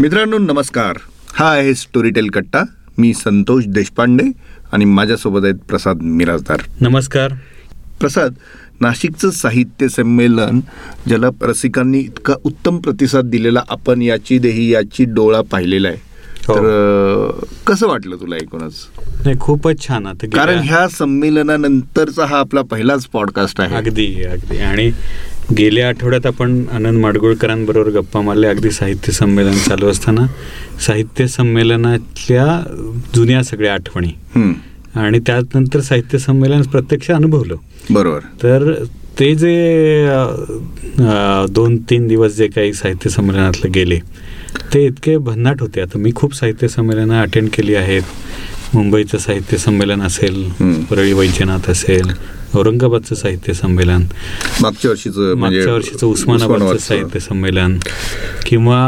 मित्रांनो नमस्कार. हा आहे स्टोरीटेल कट्टा. मी संतोष देशपांडे आणि माझ्यासोबत आहेत प्रसाद मिराजदार नमस्कार. प्रसाद नाशिकचं साहित्य संमेलन ज्याला रसिकांनी इतका उत्तम प्रतिसाद दिलेला आपण याची देही याची डोळा पाहिलेला आहे. हो. तर कसं वाटलं तुला एकूणच? नाही खूपच छान आता कारण ह्या संमेलनानंतरचा हा आपला पहिलाच पॉडकास्ट आहे. अगदी अगदी. आणि गेल्या आठवड्यात आपण आनंद माडगुळकरांबरोबर गप्पा मारल्या. अगदी साहित्य संमेलन चालू असताना. साहित्य संमेलनातल्या जुन्या सगळ्या आठवणी. आणि त्यानंतर साहित्य संमेलन प्रत्यक्ष अनुभवलं. बरोबर. तर ते जे दोन तीन दिवस जे काही साहित्य संमेलनातले गेले ते इतके भन्नाट होते. आता मी खूप साहित्य संमेलनं अटेंड केली आहेत. मुंबईचं साहित्य संमेलन असेल. परळी वैजनाथ असेल औरंगाबादचं साहित्य संमेलन मागच्या वर्षीचं म्हणजे मागच्या वर्षीचं उस्मानाबादचं. साहित्य संमेलन किंवा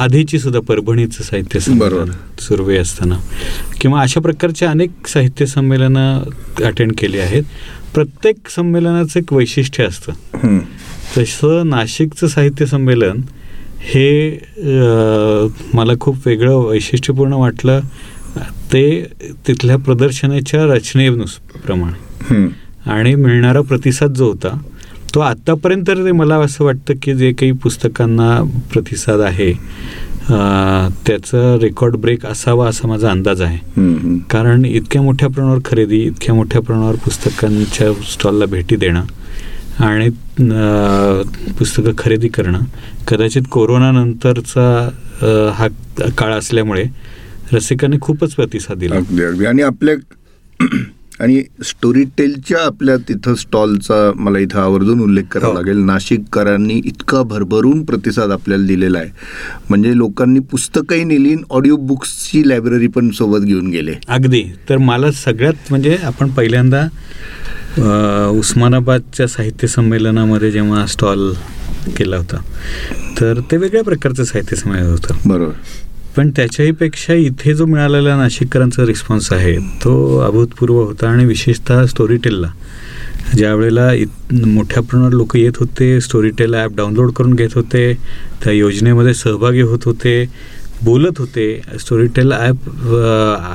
आधीची सुद्धा परभणीचं साहित्य संमेलन. सुरवे असताना किंवा अशा प्रकारच्या अनेक साहित्य संमेलनं अटेंड केली आहेत प्रत्येक संमेलनाचं एक वैशिष्ट्य असतं तसं नाशिकचं साहित्य संमेलन हे मला खूप वेगळं वैशिष्ट्यपूर्ण वाटलं ते तिथल्या प्रदर्शनाच्या रचनेनुस प्रमाणे. आणि मिळणारा प्रतिसाद जो होता तो आत्तापर्यंत ते मला असं वाटतं की जे काही पुस्तकांना प्रतिसाद आहे त्याचा रेकॉर्ड ब्रेक असावा असा माझा अंदाज आहे. कारण इतक्या मोठ्या प्रमाणावर खरेदी इतक्या मोठ्या प्रमाणावर पुस्तकांच्या स्टॉलला भेटी देणं आणि पुस्तकं खरेदी करणं कदाचित कोरोनानंतरचा हा काळ असल्यामुळे रसिकांनी खूपच प्रतिसाद दिला. अगदी अगदी. आणि आपल्या आणि स्टोरी टेलच्या आपल्या तिथं स्टॉलचा मला इथं आवर्जून उल्लेख करावा हो. लागेल. नाशिककरांनी इतका भरभरून प्रतिसाद आपल्याला दिलेला आहे. म्हणजे लोकांनी पुस्तकही नेली ऑडिओ बुक्सची लायब्ररी पण सोबत घेऊन गेले. अगदी. तर मला सगळ्यात म्हणजे आपण पहिल्यांदा उस्मानाबादच्या साहित्य संमेलनामध्ये जेव्हा स्टॉल केला होता तर ते वेगळ्या प्रकारचं साहित्य संमेलन होतं. बरोबर. पण त्याच्याही पेक्षा इथे जो मिळालेला नाशिककरांचा रिस्पॉन्स आहे तो अभूतपूर्व होता आणि विशेषतः स्टोरी टेलला ज्या वेळेला इत मोठ्या प्रमाणात लोक येत होते स्टोरी टेल ॲप डाउनलोड करून घेत होते त्या योजनेमध्ये सहभागी होत होते बोलत होते स्टोरी टेल ॲप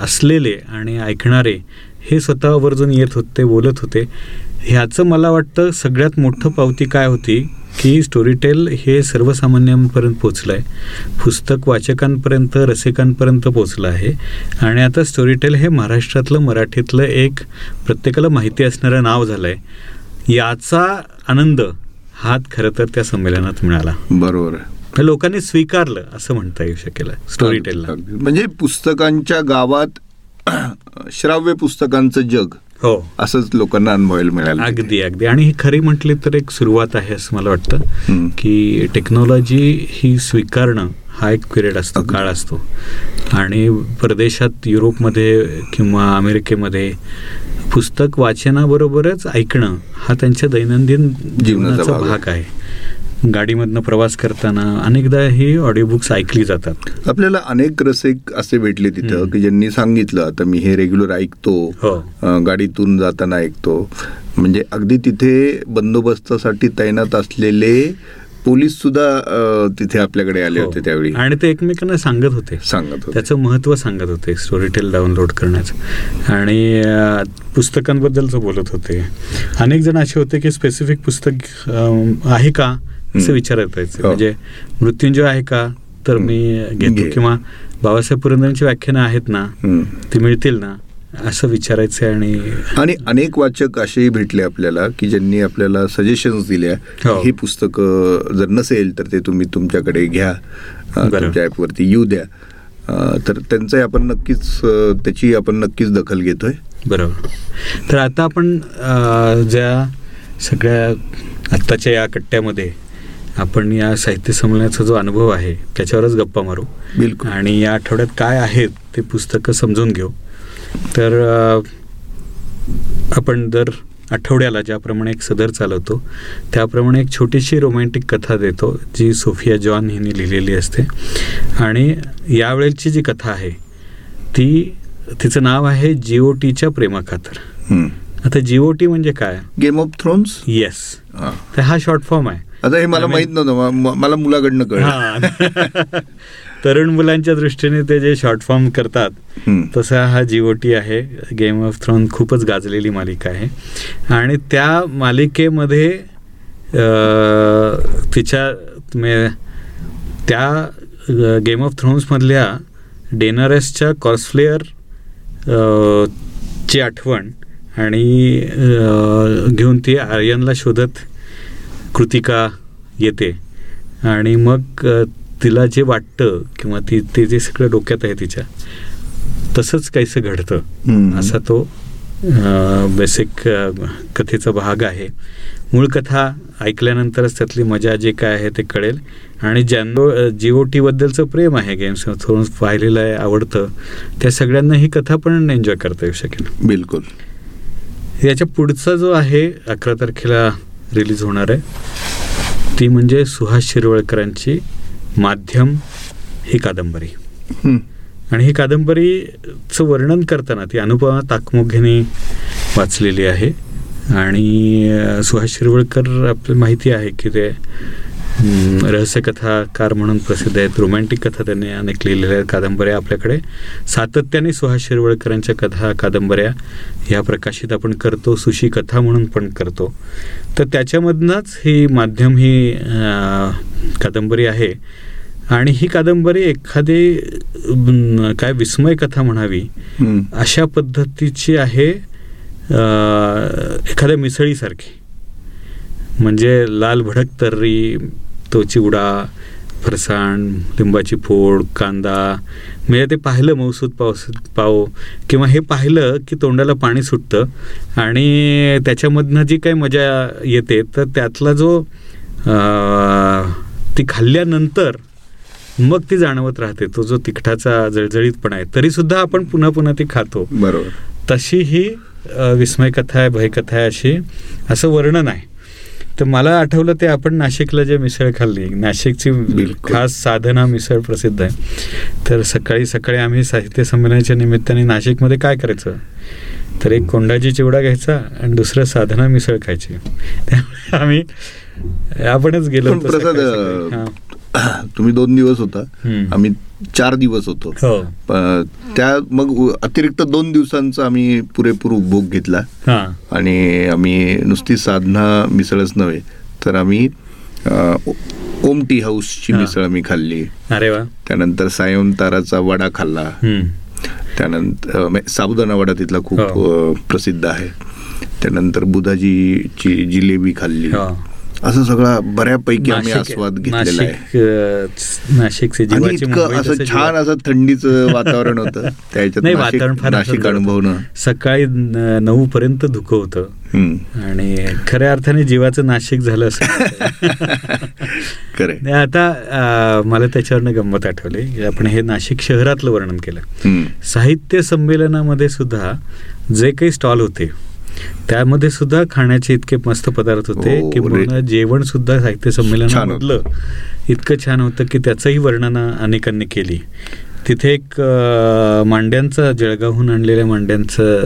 असलेले आणि ऐकणारे हे स्वतः आवर्जून येत होते बोलत होते. ह्याचं मला वाटतं सगळ्यात मोठं पावती काय होती की स्टोरीटेल हे सर्वसामान्यांपर्यंत पोचलं आहे पुस्तक वाचकांपर्यंत रसिकांपर्यंत पोचलं आहे. आणि आता स्टोरीटेल हे महाराष्ट्रातलं मराठीतलं एक प्रत्येकाला माहिती असणारं नाव झालं आहे याचा आनंद हा खरं तर त्या संमेलनात मिळाला. बरोबर. आहे लोकांनी स्वीकारलं असं म्हणता येऊ शकेल स्टोरीटेलला. म्हणजे पुस्तकांच्या गावात श्राव्य पुस्तकांचं जग. हो. असंच लोकांना अनुभवायला मिळालं. अगदी अगदी. आणि ही खरी म्हटली तर एक सुरुवात आहे असं मला वाटतं. की टेक्नॉलॉजी ही स्वीकारणं हा एक पिरियड असतो काळ असतो. आणि परदेशात युरोपमध्ये किंवा अमेरिकेमध्ये पुस्तक वाचनाबरोबरच ऐकणं हा त्यांच्या दैनंदिन जीवनाचा भाग आहे. गाडीमधनं प्रवास करताना अनेकदा ही ऑडिओ बुक्स ऐकली जातात. आपल्याला अनेक रसिक असे भेटले तिथं. की ज्यांनी सांगितलं आता मी हे रेग्युलर ऐकतो हो. गाडीतून जाताना ऐकतो. म्हणजे अगदी तिथे बंदोबस्तासाठी तैनात असलेले पोलीस सुद्धा तिथे आपल्याकडे आले हो. होते त्यावेळी. आणि ते एकमेकांना सांगत होते. सांगत होते. त्याचं महत्त्व सांगत होते स्टोरीटेल डाउनलोड करण्याचं. आणि पुस्तकांबद्दलचं बोलत होते. अनेक जण असे होते की स्पेसिफिक पुस्तक आहे का? असं. विचारत यायचे हो. म्हणजे मृत्युंजय आहे का तर मी घेतो. किंवा बाबासाहेब पुरंदरांची व्याख्यानं आहेत ना. ती मिळतील ना असं विचारायचं आणि आणि अनेक वाचक असेही भेटले आपल्याला की ज्यांनी आपल्याला सजेशन्स दिल्या हो. ही पुस्तकं जर नसेल तर ते तुम्ही तुमच्याकडे घ्या. तुमच्या ॲपवरती येऊ द्या तर त्यांचंही आपण नक्कीच त्याची आपण नक्कीच दखल घेतोय बरोबर तर आता आपण ज्या सगळ्या आत्ताच्या या कट्ट्यामध्ये आपण या साहित्य संमेलनाचा जो अनुभव आहे त्याच्यावरच गप्पा मारू. बिलकुल. आणि या आठवड्यात काय आहेत ते पुस्तकं समजून घेऊ. तर आपण दर आठवड्याला ज्याप्रमाणे एक सदर चालवतो त्याप्रमाणे एक छोटीशी रोमॅन्टिक कथा देतो जी सोफिया जॉन हिने लिहिलेली असते. आणि यावेळेची जी कथा आहे ती तिचं नाव आहे जिओ टीच्या प्रेमाखातर. आता जिओ टी म्हणजे काय? Game of Thrones yes. तर हा शॉर्ट फॉर्म आहे. आता हे मला माहीत नव्हतं मला मुलाकडनं कळलं हा. तरुण मुलांच्या दृष्टीने ते जे शॉर्ट फॉर्म करतात. तसा हा जीओटी आहे गेम ऑफ थ्रोन खूपच गाजलेली मालिका आहे आणि त्या मालिकेमध्ये तिच्या मे- त्या गेम ऑफ थ्रोन्समधल्या डेनरसच्या कॉर्सफ्लेअर ची आठवण आणि घेऊन ती आर्यनला शोधत कृतिका येते. आणि मग तिला जे वाटतं किंवा ती ते जे सगळं डोक्यात आहे तिच्या तसंच काहीसं घडतं. असा तो बेसिक कथेचा भाग आहे. मूळ कथा ऐकल्यानंतरच त्यातली मजा जे काय आहे ते कळेल. आणि ज्यांना जिओ टीबद्दलचं प्रेम आहे गेम्स थ्रोन्स पाहिलेलं आहे आवडतं त्या सगळ्यांना ही कथा पण एन्जॉय करता येऊ शकेल. बिलकुल. याच्या पुढचा जो आहे अकरा तारखेला रिलीज होणार आहे. ती म्हणजे सुहास शिरवळकरांची माध्यम ही कादंबरी. आणि ही कादंबरीचं वर्णन करताना ती अनुपमा ताकमोघेने वाचलेली आहे. आणि सुहास शिरवळकर आपल्याला माहिती आहे की ते रहस्यकथाकार म्हणून प्रसिद्ध आहेत. रोमॅन्टिक कथा त्यांनी अनेक लिहिलेल्या आहेत. कादंबऱ्या आपल्याकडे. सातत्याने सुहास शिरवळकरांच्या कथा कादंबऱ्या ह्या प्रकाशित आपण करतो. सुशी कथा म्हणून पण करतो. तर त्याच्यामधनंच ही माध्यम ही कादंबरी आहे. आणि ही कादंबरी एखादी काय विस्मय कथा म्हणावी. अशा पद्धतीची आहे एखाद्या मिसळीसारखी. म्हणजे लाल भडक तर्री तो चिवडा फरसाण लिंबाची फोड कांदा म्हणजे ते पाहिलं मौसूद पाऊस पाव किंवा हे पाहिलं की तोंडाला पाणी सुटतं. आणि त्याच्यामधनं जी काही मजा येते तर त्यातला जो ती खाल्ल्यानंतर मग ती जाणवत राहते. तो जो तिखटाचा जळजळीतपणा आहे तरीसुद्धा आपण पुन्हा पुन्हा ती खातो. बरोबर. तशी ही विस्मयकथा आहे भयकथा आहे अशी असं वर्णन आहे. तर मला आठवलं ते आपण नाशिकला जे मिसळ खाल्ली नाशिकची. खास साधना मिसळ प्रसिद्ध आहे. तर सकाळी सकाळी आम्ही साहित्य संमेलनाच्या निमित्ताने नाशिकमध्ये काय करायचं? तर एक कोंडाची चिवडा घ्यायचा आणि दुसरं साधना मिसळ खायची. त्यामुळे आम्ही आपणच गेलो तुम्ही दोन दिवस होता. आम्ही चार दिवस होतो हो त्या मग अतिरिक्त दोन दिवसांचा आम्ही पुरेपूर उपभोग घेतला हां आणि आम्ही नुसती साधना मिसळच नव्हे तर आम्ही अ, ओ- ओम टी हाऊसची. मिसळ आम्ही खाल्ली अरे वा त्यानंतर सायम ताराचा वडा खाल्ला. त्यानंतर साबुदाणा वडा तिथला खूप हो. प्रसिद्ध आहे त्यानंतर बुधाजीची जिलेबी खाल्ली. असं सगळा बऱ्यापैकी आम्ही आस्वाद घेतलेला आहे. नाशिकचे इतकं असं छान असं थंडीचं वातावरण होतं. त्याच्यात वातावरण फार नाशिक. अनुभवणं. सकाळी नऊ पर्यंत धुकं होतं. आणि खऱ्या अर्थाने जीवाचं नाशिक झालं असं आता मला त्याच्यावरनं गंमत आठवली. आपण हे नाशिक शहरातलं वर्णन केलं. साहित्य संमेलनामध्ये सुद्धा जे काही स्टॉल होते त्यामध्ये सुद्धा खाण्याचे इतके मस्त पदार्थ होते हो, की रे- जेवण सुद्धा साहित्य संमेलनामधलं इतकं छान होतं की त्याचंही वर्णन अनेकांनी केली. तिथे एक मांड्यांचा जळगावहून आणलेल्या मांड्यांचं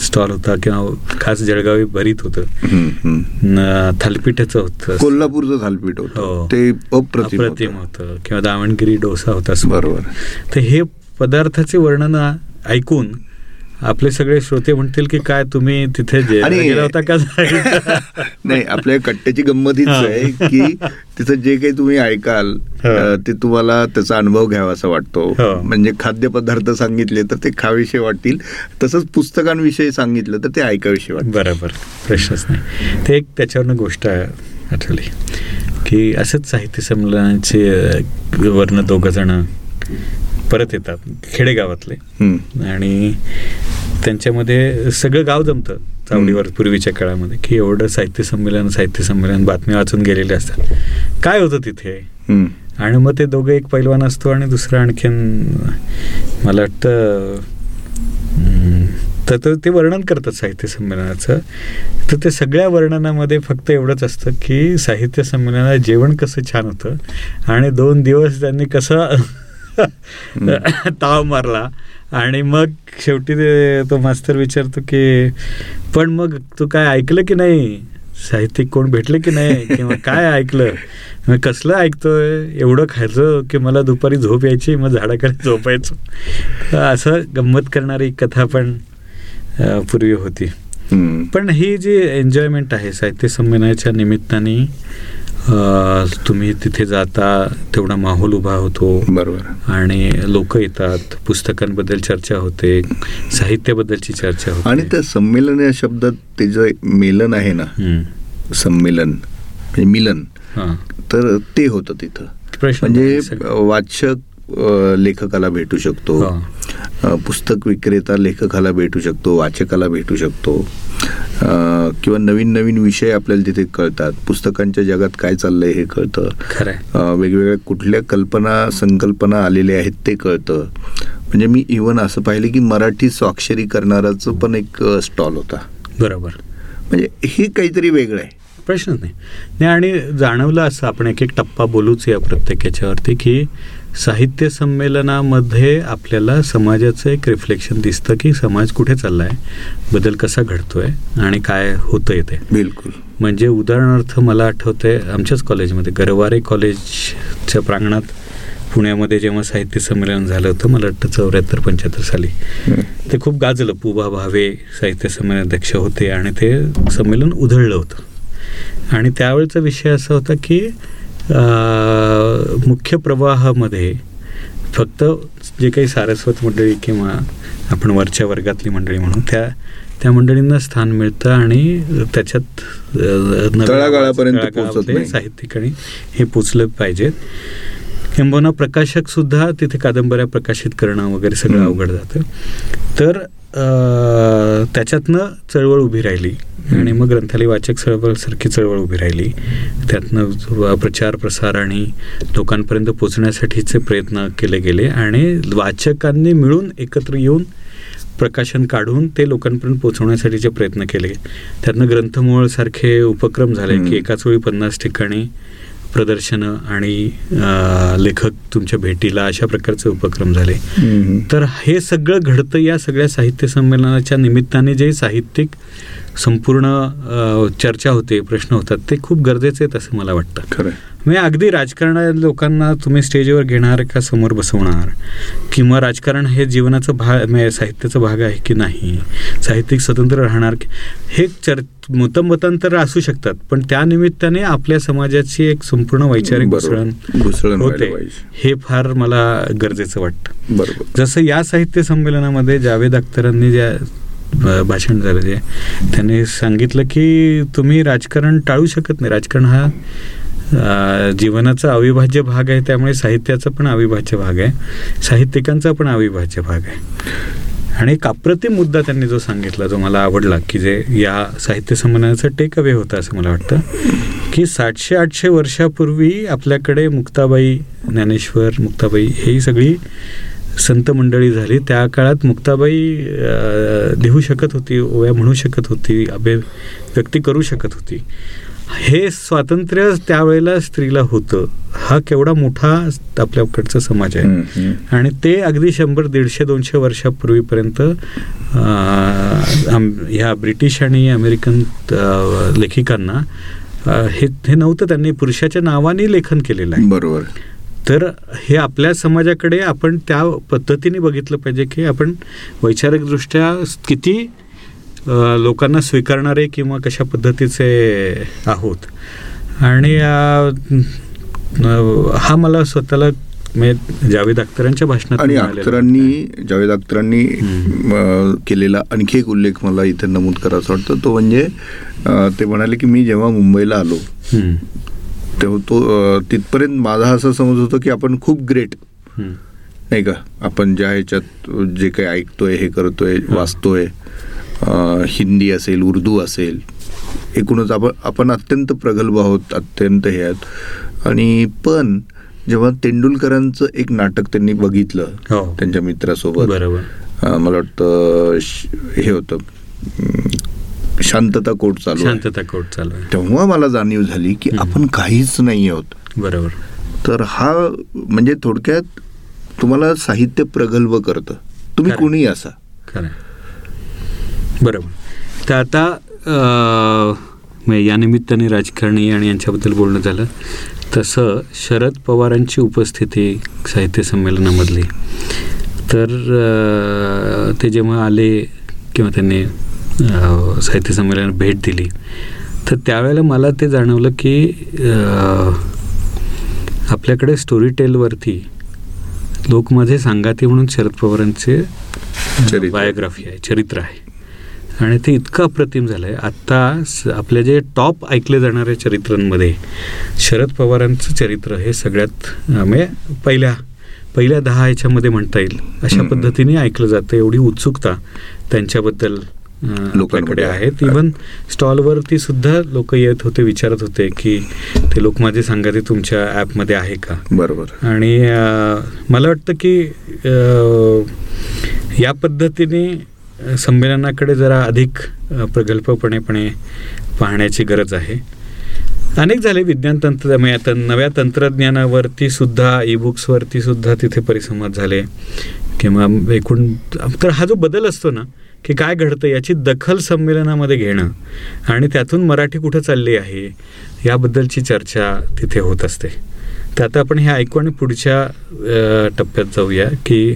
स्टॉल होता किंवा खास जळगावी भरीत होतं. थालीपीठाचं होतं. कोल्हापूरचं थालपीठ हो. होतं ते अप्रतिम. होतं. किंवा दावणगिरी डोसा होता बरोबर. तर हे पदार्थाचे वर्णन ऐकून आपले सगळे श्रोते म्हणतील की काय तुम्ही तिथे गेला होता का नाही आपल्या कट्ट्याची गंमत हीच. आहे की तिथं जे काही तुम्ही ऐकाल ते तुम्हाला त्याचा अनुभव घ्यावा असा वाटतो. म्हणजे खाद्यपदार्थ सांगितले तर ते खावेसे वाटतील तसंच पुस्तकांविषयी सांगितलं तर ते ऐकावेसे वाटतील. बरोबर प्रश्नच नाही. ते एक त्याच्यावरनं गोष्ट आठवली की असंच साहित्य संमेलनाचे अ, वरनं दोघं जण परत येतात खेडेगावातले. आणि त्यांच्यामध्ये सगळं गाव जमतं चावडीवर पूर्वीच्या काळामध्ये की एवढं साहित्य संमेलन साहित्य संमेलन बातम्या वाचून गेलेले असतात. काय होतं तिथे. आणि मग ते दोघं एक पैलवान असतो आणि दुसरं आणखीन मला वाटतं तर ते वर्णन करतात साहित्य संमेलनाचं. तर ते सगळ्या वर्णनामध्ये फक्त एवढंच असतं की साहित्य संमेलनात जेवण कसं छान होतं आणि दोन दिवस त्यांनी कसं ताव मारला. आणि मग शेवटी ते मास्तर विचारतो की पण मग तू काय ऐकलं की नाही? साहित्यिक कोण भेटले की नाही? किंवा काय ऐकलं? कसलं ऐकतोय? एवढं खायचं की मला दुपारी झोप यायची मग झाडाखाली झोपायचो. असं गंमत करणारी कथा पण पूर्वी होती. पण ही जी एन्जॉयमेंट आहे साहित्य संमेलनाच्या निमित्ताने तुम्ही तिथे जाता तेवढा माहोल उभा होतो बरोबर आणि लोक येतात पुस्तकांबद्दल चर्चा होते साहित्याबद्दलची चर्चा होते आणि त्या संमेलन या शब्दात ते जे मेलन आहे ना. संमेलन म्हणजे मिलन हां. तर ते होतं तिथं म्हणजे. वाचक लेखकाला भेटू शकतो. पुस्तक विक्रेता लेखकाला भेटू शकतो वाचकाला भेटू शकतो. किंवा नवीन नवीन विषय आपल्याला तिथे कळतात. पुस्तकांच्या जगात काय चाललंय हे कळतं. वेगवेगळ्या कुठल्या कल्पना संकल्पना आलेल्या आहेत ते कळतं. म्हणजे मी इवन असं पाहिलं की मराठी स्वाक्षरी करणाराचं पण एक स्टॉल होता. बरोबर. म्हणजे हे काहीतरी वेगळं आहे. प्रश्नच नाही. नाही आणि जाणवलं असं आपण एक एक टप्पा बोलूच या प्रत्येक याच्यावरती की साहित्य संमेलनामध्ये आपल्याला समाजाचं एक रिफ्लेक्शन दिसतं की समाज कुठे चालला आहे बदल कसा घडतोय आणि काय होतं येते बिलकुल. म्हणजे उदाहरणार्थ मला आठवतंय आमच्याच कॉलेजमध्ये गरवारे कॉलेजच्या प्रांगणात पुण्यामध्ये जेव्हा साहित्य संमेलन झालं होतं मला वाटतं चौऱ्याहत्तर पंच्याहत्तर साली. ते खूप गाजलं. पुबा भावे साहित्य संमेलनाध्यक्ष होते आणि ते संमेलन उधळलं होतं. आणि त्यावेळेचा विषय असा होता की मुख्य प्रवाहामध्ये फक्त जे काही सारस्वत मंडळी किंवा आपण वरच्या वर्गातली मंडळी म्हणू त्या त्या मंडळींना स्थान मिळतं आणि त्याच्यात तळागाळापर्यंत. साहित्यिक आणि हे पोचलं पाहिजेत किंबहुना प्रकाशक सुद्धा तिथे कादंबऱ्या प्रकाशित करणं वगैरे सगळं. अवघड जातं तर त्याच्यातनं चळवळ उभी राहिली. आणि मग ग्रंथालय वाचक चळवळ सारखी चळवळ उभी राहिली. त्यातनं प्रचार प्रसार आणि लोकांपर्यंत पोचण्यासाठीचे प्रयत्न केले गेले. आणि वाचकांनी मिळून एकत्र येऊन प्रकाशन काढून ते लोकांपर्यंत पोहोचवण्यासाठीचे प्रयत्न केले. त्यातनं ग्रंथमोळ सारखे उपक्रम झाले. की एकाच वेळी पन्नास ठिकाणी प्रदर्शनं आणि लेखक तुमच्या भेटीला अशा प्रकारचे उपक्रम झाले. तर हे सगळं घडतं या सगळ्या साहित्य संमेलनाच्या निमित्ताने जे साहित्यिक संपूर्ण चर्चा होते प्रश्न होतात ते खूप गरजेचे आहेत असं मला वाटतं. खरं म्हणजे अगदी राजकारण लोकांना तुम्ही स्टेजवर घेणार का समोर बसवणार? किंवा राजकारण हे जीवनाचा भाग म्हणजे साहित्याचा भाग आहे की नाही? साहित्यिक स्वतंत्र राहणार की हे चर मतमतांतर असू शकतात पण त्या निमित्ताने आपल्या समाजाची एक संपूर्ण वैचारिक. घुसळण घुसळण होते. हे फार मला गरजेचं वाटतं. बरोबर. जसं या साहित्य संमेलनामध्ये जावेद अख्तरांनी ज्या भाषण झालं जे त्यांनी सांगितलं की तुम्ही राजकारण टाळू शकत नाही. राजकारण हा जीवनाचा अविभाज्य भाग आहे. त्यामुळे साहित्याचा पण अविभाज्य भाग आहे. साहित्यिकांचा पण अविभाज्य भाग आहे. आणि एक अप्रतिम मुद्दा त्यांनी जो सांगितला जो मला आवडला की जे या साहित्य संमेलनाचा टेक अवे होतं असं मला वाटतं की सातशे आठशे वर्षापूर्वी आपल्याकडे मुक्ताबाई ज्ञानेश्वर मुक्ताबाई ही सगळी संत मंडळी झाली. त्या काळात मुक्ताबाई लिहू शकत होती ओव्या म्हणू शकत होती अभिव्यक्ती करू शकत होती. हे स्वातंत्र्य त्यावेळेला स्त्रीला होतं. हा केवढा मोठा आपल्याकडचा समाज आहे. आणि ते अगदी शंभर दीडशे दोनशे वर्षापूर्वीपर्यंत ह्या ब्रिटिश आणि अमेरिकन लेखिकांना हे हे नव्हतं. त्यांनी पुरुषाच्या नावाने लेखन केलेलं आहे. बरोबर. तर हे आपल्या समाजाकडे आपण त्या पद्धतीने बघितलं पाहिजे की आपण वैचारिकदृष्ट्या किती लोकांना स्वीकारणारे किंवा कशा पद्धतीचे आहोत. आणि हा मला स्वतःला जावेद अख्तरांच्या भाषणात आणि अख्तरांनी जावेद अख्तरांनी केलेला आणखी एक उल्लेख मला इथे नमूद करायचा वाटतं. तो म्हणजे ते म्हणाले की मी जेव्हा मुंबईला आलो तेव्हा तो तिथपर्यंत माझा असा समज होतो की आपण खूप ग्रेट नाही का? आपण ज्या ह्याच्यात जे काही ऐकतोय हे करतोय वाचतोय हिंदी असेल उर्दू असेल एकूणच आपण आपण अत्यंत प्रगल्भ आहोत अत्यंत हे आहेत. आणि पण जेव्हा तेंडुलकरांचं एक नाटक त्यांनी बघितलं हो. त्यांच्या मित्रासोबत मला वाटतं हे होतं शांतता कोट चालू. शांतता कोट चालू आहे तेव्हा मला जाणीव झाली की. आपण काहीच नाही आहोत बरोबर तर हा म्हणजे थोडक्यात तुम्हाला साहित्य प्रगल्भ करतं तुम्ही. कुणी असा खरं. बरोबर तर आता या निमित्ताने राजकारणी आणि यांच्याबद्दल बोलणं झालं तसं शरद पवारांची उपस्थिती साहित्य संमेलनामधली तर ते जेव्हा आले किंवा त्यांनी साहित्य संमेलनात भेट दिली. तर त्यावेळेला मला ते जाणवलं की आपल्याकडे स्टोरी टेलवरती लोक माझे सांगाते म्हणून शरद पवारांचे बायोग्राफी आहे चरित्र आहे. आणि ते इतकं अप्रतिम झालं आहे आत्ता आपल्या जे टॉप ऐकले जाणाऱ्या चरित्रांमध्ये शरद पवारांचं चरित्र हे सगळ्यात म्हणजे पहिल्या पहिल्या दहा याच्यामध्ये म्हणता येईल. अशा पद्धतीने ऐकलं जातं. एवढी उत्सुकता त्यांच्याबद्दल लोकांकडे आहेत. इवन स्टॉलवरती सुद्धा लोक येत होते विचारत होते की ते लोक माझे सांगा ते तुमच्या ॲपमध्ये आहे का? बरोबर. आणि मला वाटतं की या पद्धतीने संमेलनाकडे जरा अधिक प्रगल्भपणेपणे पाहण्याची गरज आहे. अनेक झाले विज्ञान तंत्र नव्या तंत्रज्ञानावरती सुद्धा ई बुक्सवरती सुद्धा तिथे परिसंवाद झाले. किंवा एकूण तर हा जो बदल असतो ना की काय घडतं याची दखल संमेलनामध्ये घेणं आणि त्यातून मराठी कुठं चालली आहे याबद्दलची चर्चा तिथे होत असते. तर आता आपण हे ऐकू आणि पुढच्या टप्प्यात जाऊया की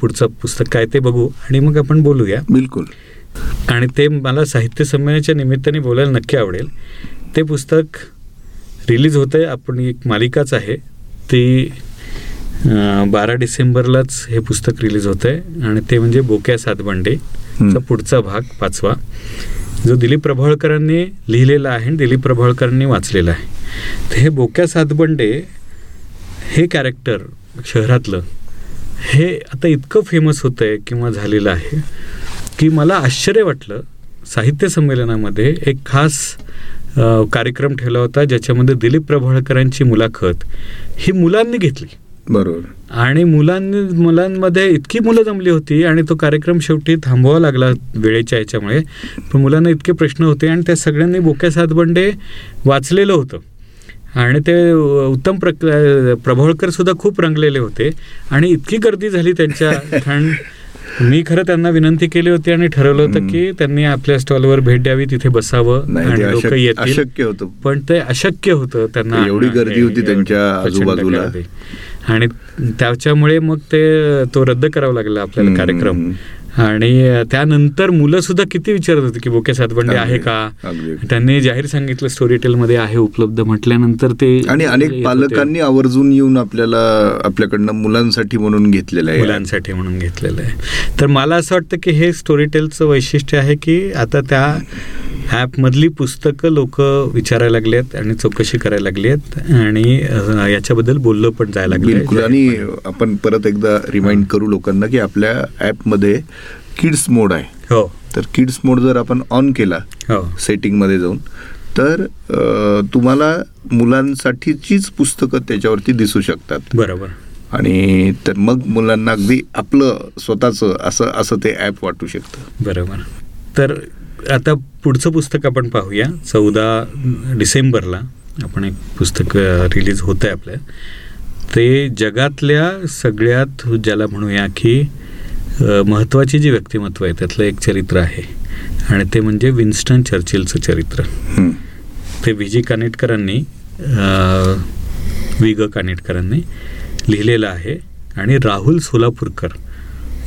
पुढचं पुस्तक काय ते बघू आणि मग आपण बोलूया. बिलकुल. आणि ते मला साहित्य संमेलनाच्या निमित्ताने बोलायला नक्की आवडेल. ते पुस्तक रिलीज होतं आहे आपण एक मालिकाच आहे. ती बारा डिसेंबरलाच हे पुस्तक रिलीज होतं आहे आणि ते म्हणजे बोक्या सातबंडे. पुढचा भाग पाचवा. जो दिलीप प्रभावळकरांनी लिहिलेला आहे आणि दिलीप प्रभावळकरांनी वाचलेला आहे. तर हे बोक्या सातबंडे हे कॅरेक्टर शहरातलं हे आता इतकं फेमस होतं आहे किंवा झालेलं आहे की मला आश्चर्य वाटलं साहित्य संमेलनामध्ये एक खास कार्यक्रम ठेवला होता ज्याच्यामध्ये दिलीप प्रभाळकरांची मुलाखत ही मुलांनी घेतली. बरोबर. आणि मुलांनी मुलांमध्ये इतकी मुलं जमली होती आणि तो कार्यक्रम शेवटी थांबवावा लागला वेळेच्या याच्यामुळे. पण मुलांना इतके प्रश्न होते आणि त्या सगळ्यांनी बोक्या सातबंडे वाचलेलं होतं. आणि ते उत्तम प्र प्रभावळकर सुद्धा खूप रंगलेले होते. आणि इतकी गर्दी झाली त्यांच्या कारण मी खरं त्यांना विनंती केली होती आणि ठरवलं होतं की त्यांनी आपल्या स्टॉलवर भेट द्यावी तिथे बसावं आणि लोक येतील. अशक्य होतं. पण ते अशक्य होतं त्यांना. एवढी गर्दी होती त्यांच्या आजूबाजूला. आणि त्याच्यामुळे मग ते तो रद्द करावा लागला आपल्याला कार्यक्रम. आणि त्यानंतर मुलं सुद्धा किती विचारत होती की बोके सातबंडे आहे का? त्यांनी जाहीर सांगितलं स्टोरी टेल मध्ये आहे उपलब्ध म्हटल्यानंतर ते आणि अनेक पालकांनी आवर्जून येऊन आपल्याला आपल्याकडनं मुलांसाठी म्हणून घेतलेलं आहे. मुलांसाठी म्हणून घेतलेलं आहे. तर मला असं वाटतं की हे स्टोरी टेलचं वैशिष्ट्य आहे की आता त्या ॲपमधली पुस्तकं लोक विचारायला लागली आहेत आणि चौकशी करायला लागली आहेत आणि याच्याबद्दल बोललं पण जायला लागलं आणि आपण परत एकदा रिमाइंड करू लोकांना की आपल्या ॲपमध्ये किड्स मोड आहे. हो. तर किड्स मोड जर आपण ऑन केला हो. सेटिंगमध्ये जाऊन तर तुम्हाला मुलांसाठीचीच पुस्तकं त्याच्यावरती दिसू शकतात. बरोबर. आणि तर मग मुलांना अगदी आपलं स्वतःचं असं असं ते ॲप वाटू शकतं. बरोबर. तर आता पुढचं पुस्तक आपण पाहूया. चौदा डिसेंबरला आपण एक पुस्तक रिलीज होतं आहे आपल्या ते जगातल्या सगळ्यात ज्याला म्हणूया की महत्त्वाची जी व्यक्तिमत्व आहे त्यातलं एक चरित्र आहे. आणि ते म्हणजे विन्स्टन चर्चिलचं चरित्र. ते व्ही. जी. कानेटकरांनी वि ग. कानेटकरांनी लिहिलेलं आहे. आणि राहुल सोलापूरकर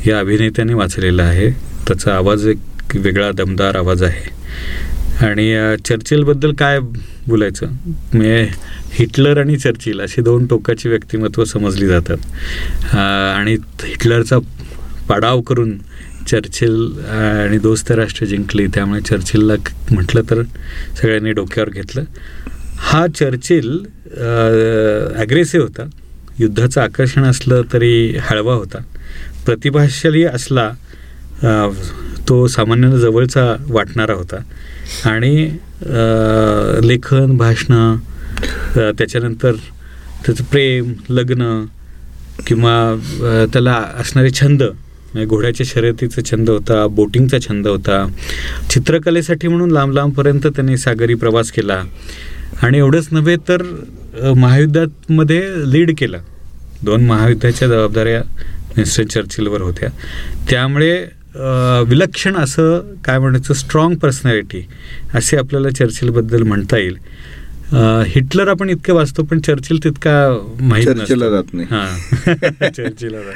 या अभिनेत्याने वाचलेलं आहे. त्याचा आवाज एक वेगळा दमदार आवाज आहे. आणि चर्चिलबद्दल काय बोलायचं? म्हणजे हिटलर आणि चर्चिल अशी दोन टोकाची व्यक्तिमत्व समजली जातात. आणि हिटलरचा पाडाव करून चर्चिल आणि दोस्त राष्ट्र जिंकली. त्यामुळे चर्चिलला म्हटलं तर सगळ्यांनी डोक्यावर घेतलं. हा चर्चिल ॲग्रेसिव्ह होता. युद्धाचं आकर्षण असलं तरी हळवा होता. प्रतिभाशाली असला तो सामान्यानं जवळचा वाटणारा होता. आणि लेखन भाषणं त्याच्यानंतर त्याचं प्रेम लग्न किंवा त्याला असणारे छंद म्हणजे घोड्याच्या शर्यतीचा छंद होता बोटिंगचा छंद होता. चित्रकलेसाठी म्हणून लांब लांबपर्यंत त्यांनी सागरी प्रवास केला. आणि एवढंच नव्हे तर महायुद्धामध्ये लीड केला. दोन महायुद्धाच्या जबाबदाऱ्या विन्स्टन चर्चिलवर होत्या. त्यामुळे विलक्षण असं काय म्हणायचं स्ट्रॉंग पर्सनॅलिटी असे आपल्याला चर्चिलबद्दल म्हणता येईल. हिटलर आपण इतकं वाचतो पण चर्चिल तितका माहीत जात नाही. हां. चर्चिलला जात.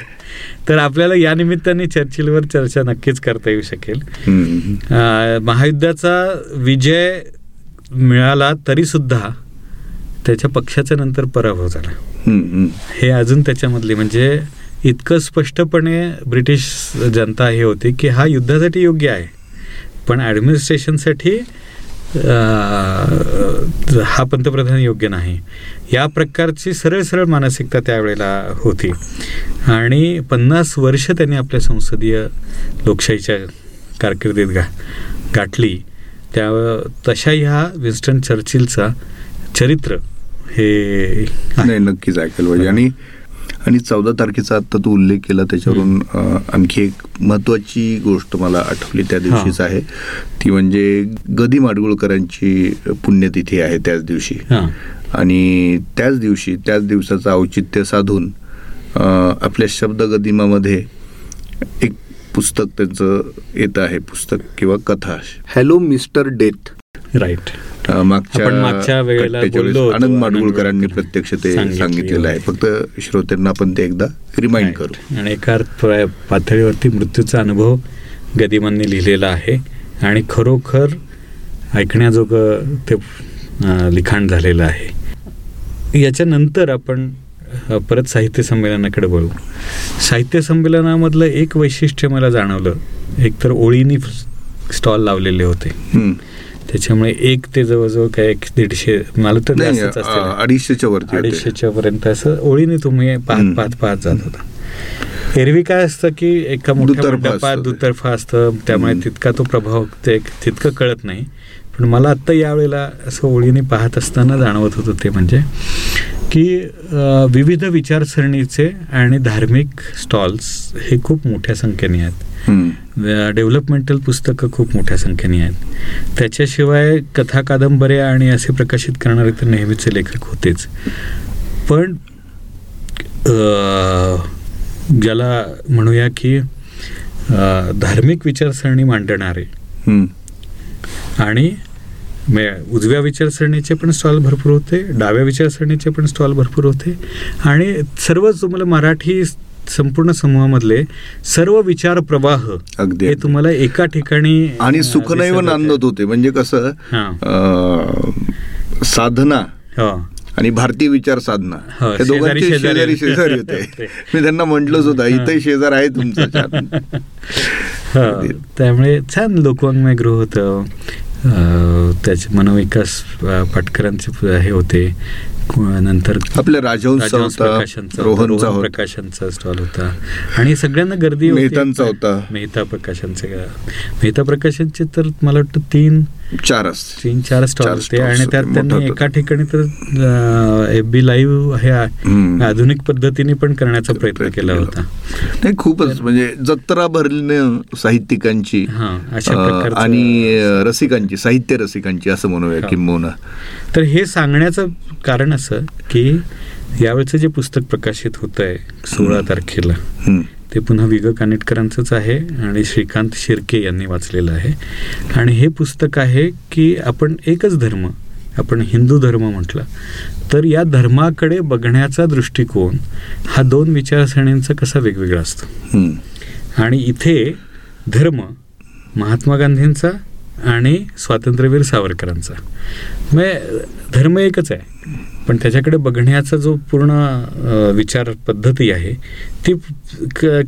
तर आपल्याला या निमित्ताने चर्चिलवर चर्चा नक्कीच करता येऊ शकेल. महायुद्धाचा विजय मिळाला तरी सुद्धा त्याच्या पक्षाचा नंतर पराभव झाला. हे अजून त्याच्यामधले म्हणजे इतकं स्पष्टपणे ब्रिटिश जनता हे होती की हा युद्धासाठी योग्य आहे. पण ॲडमिनिस्ट्रेशनसाठी हा पंतप्रधान योग्य नाही. या प्रकारची सरळ सरळ मानसिकता त्यावेळेला होती. आणि पन्नास वर्ष त्यांनी आपल्या संसदीय लोकशाहीच्या कारकिर्दीत गा गाठली. त्या तशा ह्या विन्स्टन चर्चिलचा चरित्र हे नक्कीच ऐकायला पाहिजे. आणि आणि चौदा तारखेचा आता तू उल्लेख केला त्याच्यावरून आणखी एक महत्वाची गोष्ट मला आठवली त्या दिवशीच आहे. ती म्हणजे गदी माडगुळकरांची पुण्यतिथी आहे त्याच दिवशी. आणि त्याच दिवशी त्याच दिवसाचं औचित्य साधून आपल्या शब्द गदिमामध्ये एक पुस्तक त्यांचं येतं आहे पुस्तक किंवा कथा. हॅलो मिस्टर डेथ राईट मागच्या वेळेला आनंद माडगुळकरांनी प्रत्यक्ष ते सांगितलेलं आहे. फक्त श्रोत्यांना आपण ते एकदा रिमाइंड करू. आणि एका पातळीवरती मृत्यूचा अनुभव गदिमांनी लिहिलेला आहे. आणि खरोखर ऐकण्याजोगं ते लिखाण झालेलं आहे. याच्यानंतर आपण परत साहित्य संमेलनाकडे वळू. साहित्य संमेलनामधलं एक वैशिष्ट्य मला जाणवलं. एक तर ओळीनी स्टॉल लावलेले होते. त्याच्यामुळे एक ते जवळजवळ काय एक दीडशे मला तर अडीचशेच्या वरती अडीचशेच्या पर्यंत असं ओळीने तुम्ही पाहत पाहत पाहत जात होता. एरवी काय असतं की एका मोठ्या मंडपात दुतर्फा असतं त्यामुळे तितका तो प्रभाव ते तितकं कळत नाही. पण मला आत्ता यावेळेला असं ओळीने पाहत असताना जाणवत होतं ते म्हणजे की विविध विचारसरणीचे आणि धार्मिक स्टॉल्स हे खूप मोठ्या संख्येने आहेत. डेव्हलपमेंटल पुस्तकं खूप मोठ्या संख्येने आहेत. त्याच्याशिवाय कथा कादंबऱ्या आणि असे प्रकाशित करणारे तर नेहमीचे लेखक होतेच. पण ज्याला म्हणूया की धार्मिक विचारसरणी मांडणारे आणि उजव्या विचारसरणीचे पण स्टॉल भरपूर होते डाव्या विचारसरणीचे पण स्टॉल भरपूर होते आणि सर्वच तुम्हाला मराठी संपूर्ण समूहामधले सर्व विचार प्रवाह अगदी हे तुम्हाला एका ठिकाणी आणि सुखनैव नांदत होते. म्हणजे कसं साधना आणि भारतीय विचार साधना हे दोघांचे शेजारी. शेजारी होते. मी त्यांना म्हटलंच होतं इथे शेजार आहे तुमचा त्यामुळे छान लोकवाङ्मय गृह होतं. त्याचे मनोविकास पाटकरांचे हे होते. नंतर आपल्या राजहंस रोहन प्रकाशांचा स्टॉल होता. आणि सगळ्यांना गर्दी मेहतांचा होता. मेहता प्रकाशांचे मेहता प्रकाशांचे तर मला वाटतं तीन चार तीन चार स्टॉल होते आणि त्यात त्यांनी एका ठिकाणी तर एफ बी लाईव्ह हे आधुनिक पद्धतीने पण करण्याचा प्रयत्न केला होता. नाही खूपच म्हणजे जत्रा भरली साहित्यिकांची आणि रसिकांची साहित्य रसिकांची असं म्हणूया किंबहुना तर हे सांगण्याचं कारण असं की यावेळेचं जे पुस्तक प्रकाशित होत आहे सोळा तारखेला ते पुन्हा विग कानेटकरांचंच आहे आणि श्रीकांत शिर्के यांनी वाचलेलं आहे. आणि हे पुस्तक आहे की आपण एकच धर्म आपण हिंदू धर्म म्हटलं तर या धर्माकडे बघण्याचा दृष्टिकोन हा दोन विचारसरणींचा कसा वेगवेगळा असतो? आणि इथे धर्म महात्मा गांधींचा आणि स्वातंत्र्यवीर सावरकरांचा. म्हणजे धर्म एकच आहे. पण त्याच्याकडे बघण्याचा जो पूर्ण विचार पद्धती आहे ती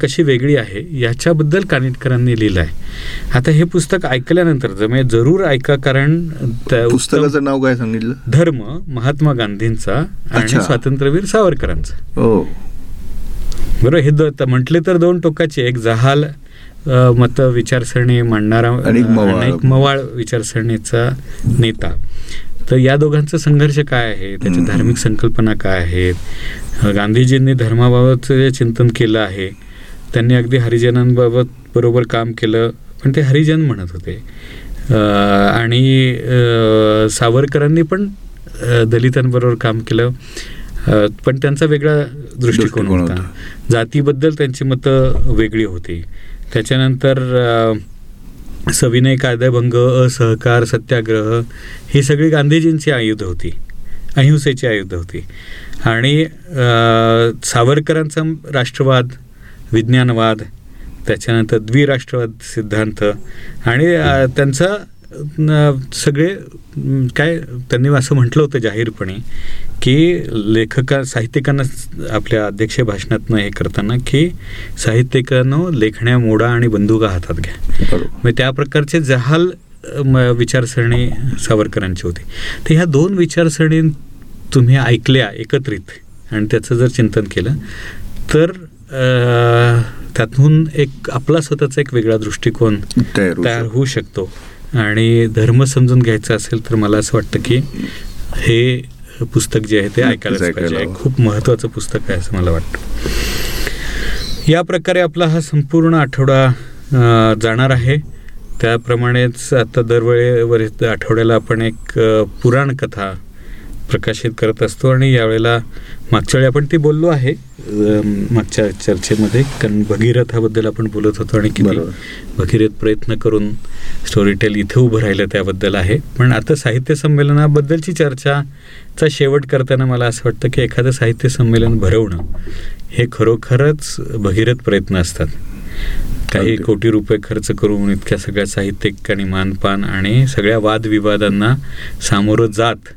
कशी वेगळी आहे याच्याबद्दल कानिटकरांनी लिहिलं आहे आता हे पुस्तक ऐकल्यानंतर जमे जरूर ऐका कारण पुस्तकाचं नाव काय सांगितलं? धर्म महात्मा गांधींचा आणि स्वातंत्र्यवीर सावरकरांचा. बरोबर हे म्हटले तर दोन टोकाचे एक जहाल मत विचारसरणी मांडणारा एक मवाळ विचारसरणीचा नेता. तर या दोघांचा संघर्ष काय आहे? त्याच्या धार्मिक संकल्पना काय आहेत? गांधीजींनी धर्माबाबतचं जे चिंतन केलं आहे त्यांनी अगदी हरिजनांबाबत बरोबर काम केलं पण ते हरिजन म्हणत होते. आणि सावरकरांनी पण दलितांबरोबर काम केलं. पण त्यांचा वेगळा दृष्टिकोन होता. जातीबद्दल त्यांची मतं वेगळी होती. त्याच्यानंतर सविनय कायदेभंग असहकार सत्याग्रह ही सगळी गांधीजींची आयुध होती अहिंसेची आयुध होती. आणि सावरकरांचा राष्ट्रवाद विज्ञानवाद त्याच्यानंतर द्विराष्ट्रवाद सिद्धांत आणि त्यांचा सगळे काय त्यांनी असं म्हटलं होतं जाहीरपणे की लेखका साहित्यिकांना आपल्या अध्यक्ष भाषणातनं हे करताना की साहित्यिकानं लेखण्या मोडा आणि बंदुका हातात घ्या. मग त्या प्रकारचे जहाल विचारसरणी सावरकरांची होती. तर ह्या दोन विचारसरणी तुम्ही ऐकल्या एकत्रित आणि त्याचं जर चिंतन केलं तर त्यातून एक आपला स्वतःचा एक वेगळा दृष्टिकोन तयार होऊ शकतो. आणि धर्म समजून घ्यायचा असेल तर मला असं वाटतं की हे पुस्तक जे आहे ते ऐकायला पाहिजे. खूप महत्वाचं पुस्तक आहे असं मला वाटतं. या प्रकारे आपला हा संपूर्ण आठवडा जाणार आहे. त्याप्रमाणेच आता दरवेळेवर आठवड्याला आपण एक पुराण कथा प्रकाशित करत असतो आणि यावेळेला मागच्या वेळी आपण ती बोललो आहे. मागच्या चर्चेमध्ये कारण भगीरथाबद्दल आपण बोलत होतो आणि किती भगीरथ प्रयत्न करून स्टोरी टेल इथे उभं राहिलं त्याबद्दल आहे. पण आता साहित्य संमेलनाबद्दलची चर्चाचा शेवट करताना मला असं वाटतं की एखादं साहित्य संमेलन भरवणं हे खरोखरच भगीरथ प्रयत्न असतात. काही कोटी रुपये खर्च करून इतक्या सगळ्या साहित्यिक आणि मानपान आणि सगळ्या वादविवादांना सामोरं जात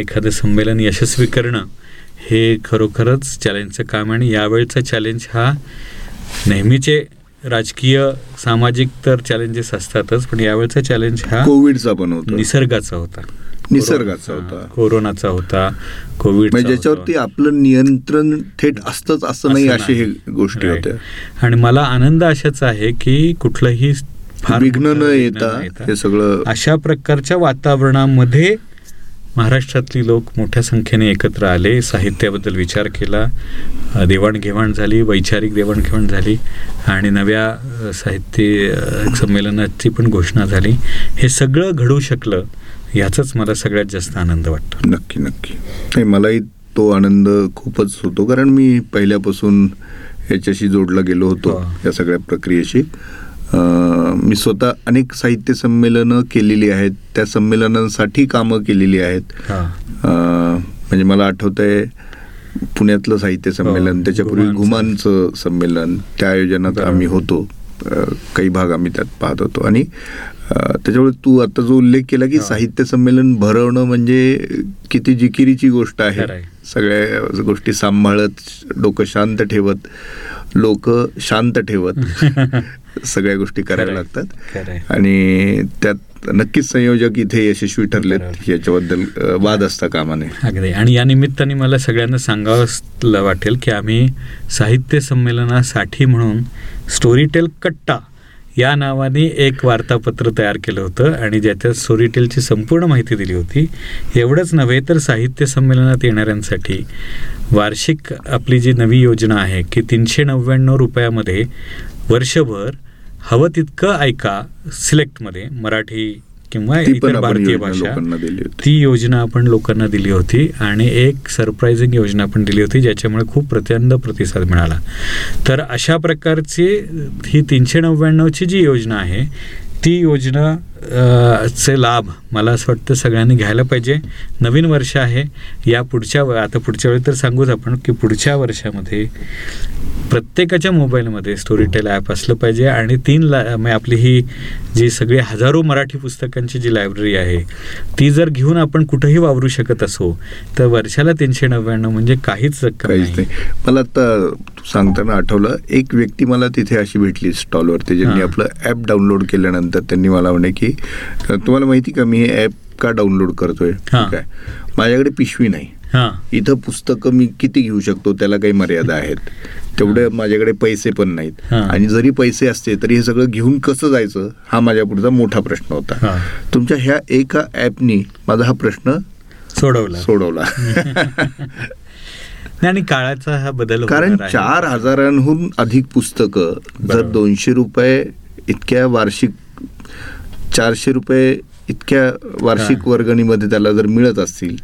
एखादं संमेलन यशस्वी करणं हे खरोखरच चॅलेंजचं काम आणि यावेळचा चॅलेंज हा नेहमीचे राजकीय सामाजिक तर चॅलेंजेस असतातच पण यावेळचा चॅलेंज हा कोविडचा पण होता. निसर्गाचा होता. निसर्गाचा होता. कोरोनाचा होता कोविड म्हणजे ज्याच्यावरती आपलं नियंत्रण थेट असतच असं नाही अशी हे गोष्टी होत्या. आणि मला आनंद अशाच आहे की कुठलंही फार विघ्न न येता हे सगळं अशा प्रकारच्या वातावरणामध्ये महाराष्ट्रातली लोक मोठ्या संख्येने एकत्र आले साहित्याबद्दल विचार केला देवाणघेवाण झाली वैचारिक देवाणघेवाण झाली आणि नव्या साहित्य संमेलनाची पण घोषणा झाली. हे सगळं घडू शकलं याचाच मला सगळ्यात जास्त आनंद वाटतो. नक्की नक्की. नाही मलाही तो आनंद खूपच होतो कारण मी पहिल्यापासून याच्याशी जोडला गेलो होतो हो. या सगळ्या प्रक्रियेशी. मी स्वतः अनेक साहित्य संमेलनं केलेली आहेत. त्या संमेलनांसाठी कामं केलेली आहेत. म्हणजे मला आठवत आहे पुण्यातलं साहित्य संमेलन हो, त्याच्यापूर्वी घुमानचं संमेलन त्या आयोजनात आम्ही होतो. काही भाग आम्ही त्यात पाहत होतो. आणि त्याच्यामुळे तू आता जो उल्लेख केला की साहित्य संमेलन भरवणं म्हणजे किती जिकिरीची गोष्ट आहे. सगळ्या गोष्टी सांभाळत डोकं शांत ठेवत लोक शांत ठेवत. सगळ्या गोष्टी करायला लागतात. आणि त्यात नक्कीच संयोजक इथे यशस्वी ठरलेत याच्याबद्दल वाद असता कामाने. अगदी. आणि या निमित्ताने मला सगळ्यांना सांगावं वाटेल की आम्ही साहित्य संमेलनासाठी म्हणून स्टोरीटेल कट्टा या नावाने एक वार्तापत्र तयार केलं होतं आणि ज्याच्यात स्टोरीटेलची संपूर्ण माहिती दिली होती. एवढंच नव्हे तर साहित्य संमेलनात येणाऱ्यांसाठी वार्षिक आपली जी नवी योजना आहे की तीनशे नव्याण्णव रुपयामध्ये वर्षभर हवं तितकं ऐका सिलेक्टमध्ये मराठी किंवा इतर भारतीय भाषा. ती योजना आपण लोकांना दिली होती आणि एक सरप्राइझिंग योजना पण दिली होती ज्याच्यामुळे खूप प्रचंड प्रतिसाद मिळाला. तर अशा प्रकारची ही तीनशे नव्याण्णवची जी योजना आहे ती योजना चे लाभ मला असं वाटतं सगळ्यांनी घ्यायला पाहिजे. नवीन वर्ष आहे. या पुढच्या आता पुढच्या वेळी तर सांगूच आपण की पुढच्या वर्षामध्ये प्रत्येकाच्या मोबाईलमध्ये स्टोरीटेल ॲप असलं पाहिजे आणि तीन ला आपली ही जी सगळी हजारो मराठी पुस्तकांची जी लायब्ररी आहे ती जर घेऊन आपण कुठंही वावरू शकत असो तर वर्षाला तीनशे नव्याण्णव म्हणजे काहीच नाही. मला आता सांगताना आठवलं एक व्यक्ती मला तिथे अशी भेटली स्टॉलवरती ज्यांनी आपलं ॲप डाउनलोड केल्यानंतर त्यांनी मला म्हणे की तुम्हाला माहिती का मी हे ॲप का डाउनलोड करतोय? काय माझ्याकडे पिशवी नाही. इथं पुस्तकं मी किती घेऊ शकतो त्याला काही मर्यादा आहेत. तेवढे माझ्याकडे पैसे पण नाहीत. आणि जरी पैसे असते तरी हे सगळं घेऊन कसं जायचं हा माझ्या पुढचा मोठा प्रश्न होता. तुमच्या ह्या एका ऍपनी माझा हा प्रश्न सोडवला. सोडवला. आणि काळाचा हा बदल कारण चार हजारांहून अधिक पुस्तकं जर दोनशे रुपये इतक्या वार्षिक चारशे रुपये इतक्या वार्षिक वर्गणीमध्ये त्याला जर मिळत असतील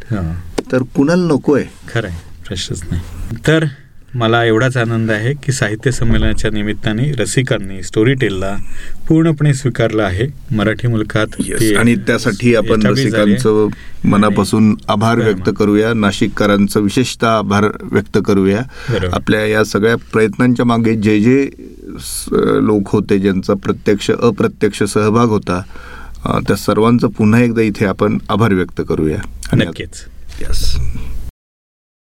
तर कुणाला नको आहे खरंय. प्रश्नच नाही. तर मला एवढाच आनंद आहे की साहित्य संमेलनाच्या निमित्ताने रसिकांनी स्टोरी टेलला पूर्णपणे स्वीकारलं आहे मराठी मुलखात. आणि त्यासाठी आपण. रसिकांचं मनापासून आभार व्यक्त. करूया. नाशिककरांचं विशेषतः आभार व्यक्त करूया. आपल्या या सगळ्या प्रयत्नांच्या मागे जे जे लोक होते ज्यांचा प्रत्यक्ष अप्रत्यक्ष सहभाग होता त्या सर्वांचं पुन्हा एकदा इथे आपण आभार व्यक्त करूया. नक्कीच. यस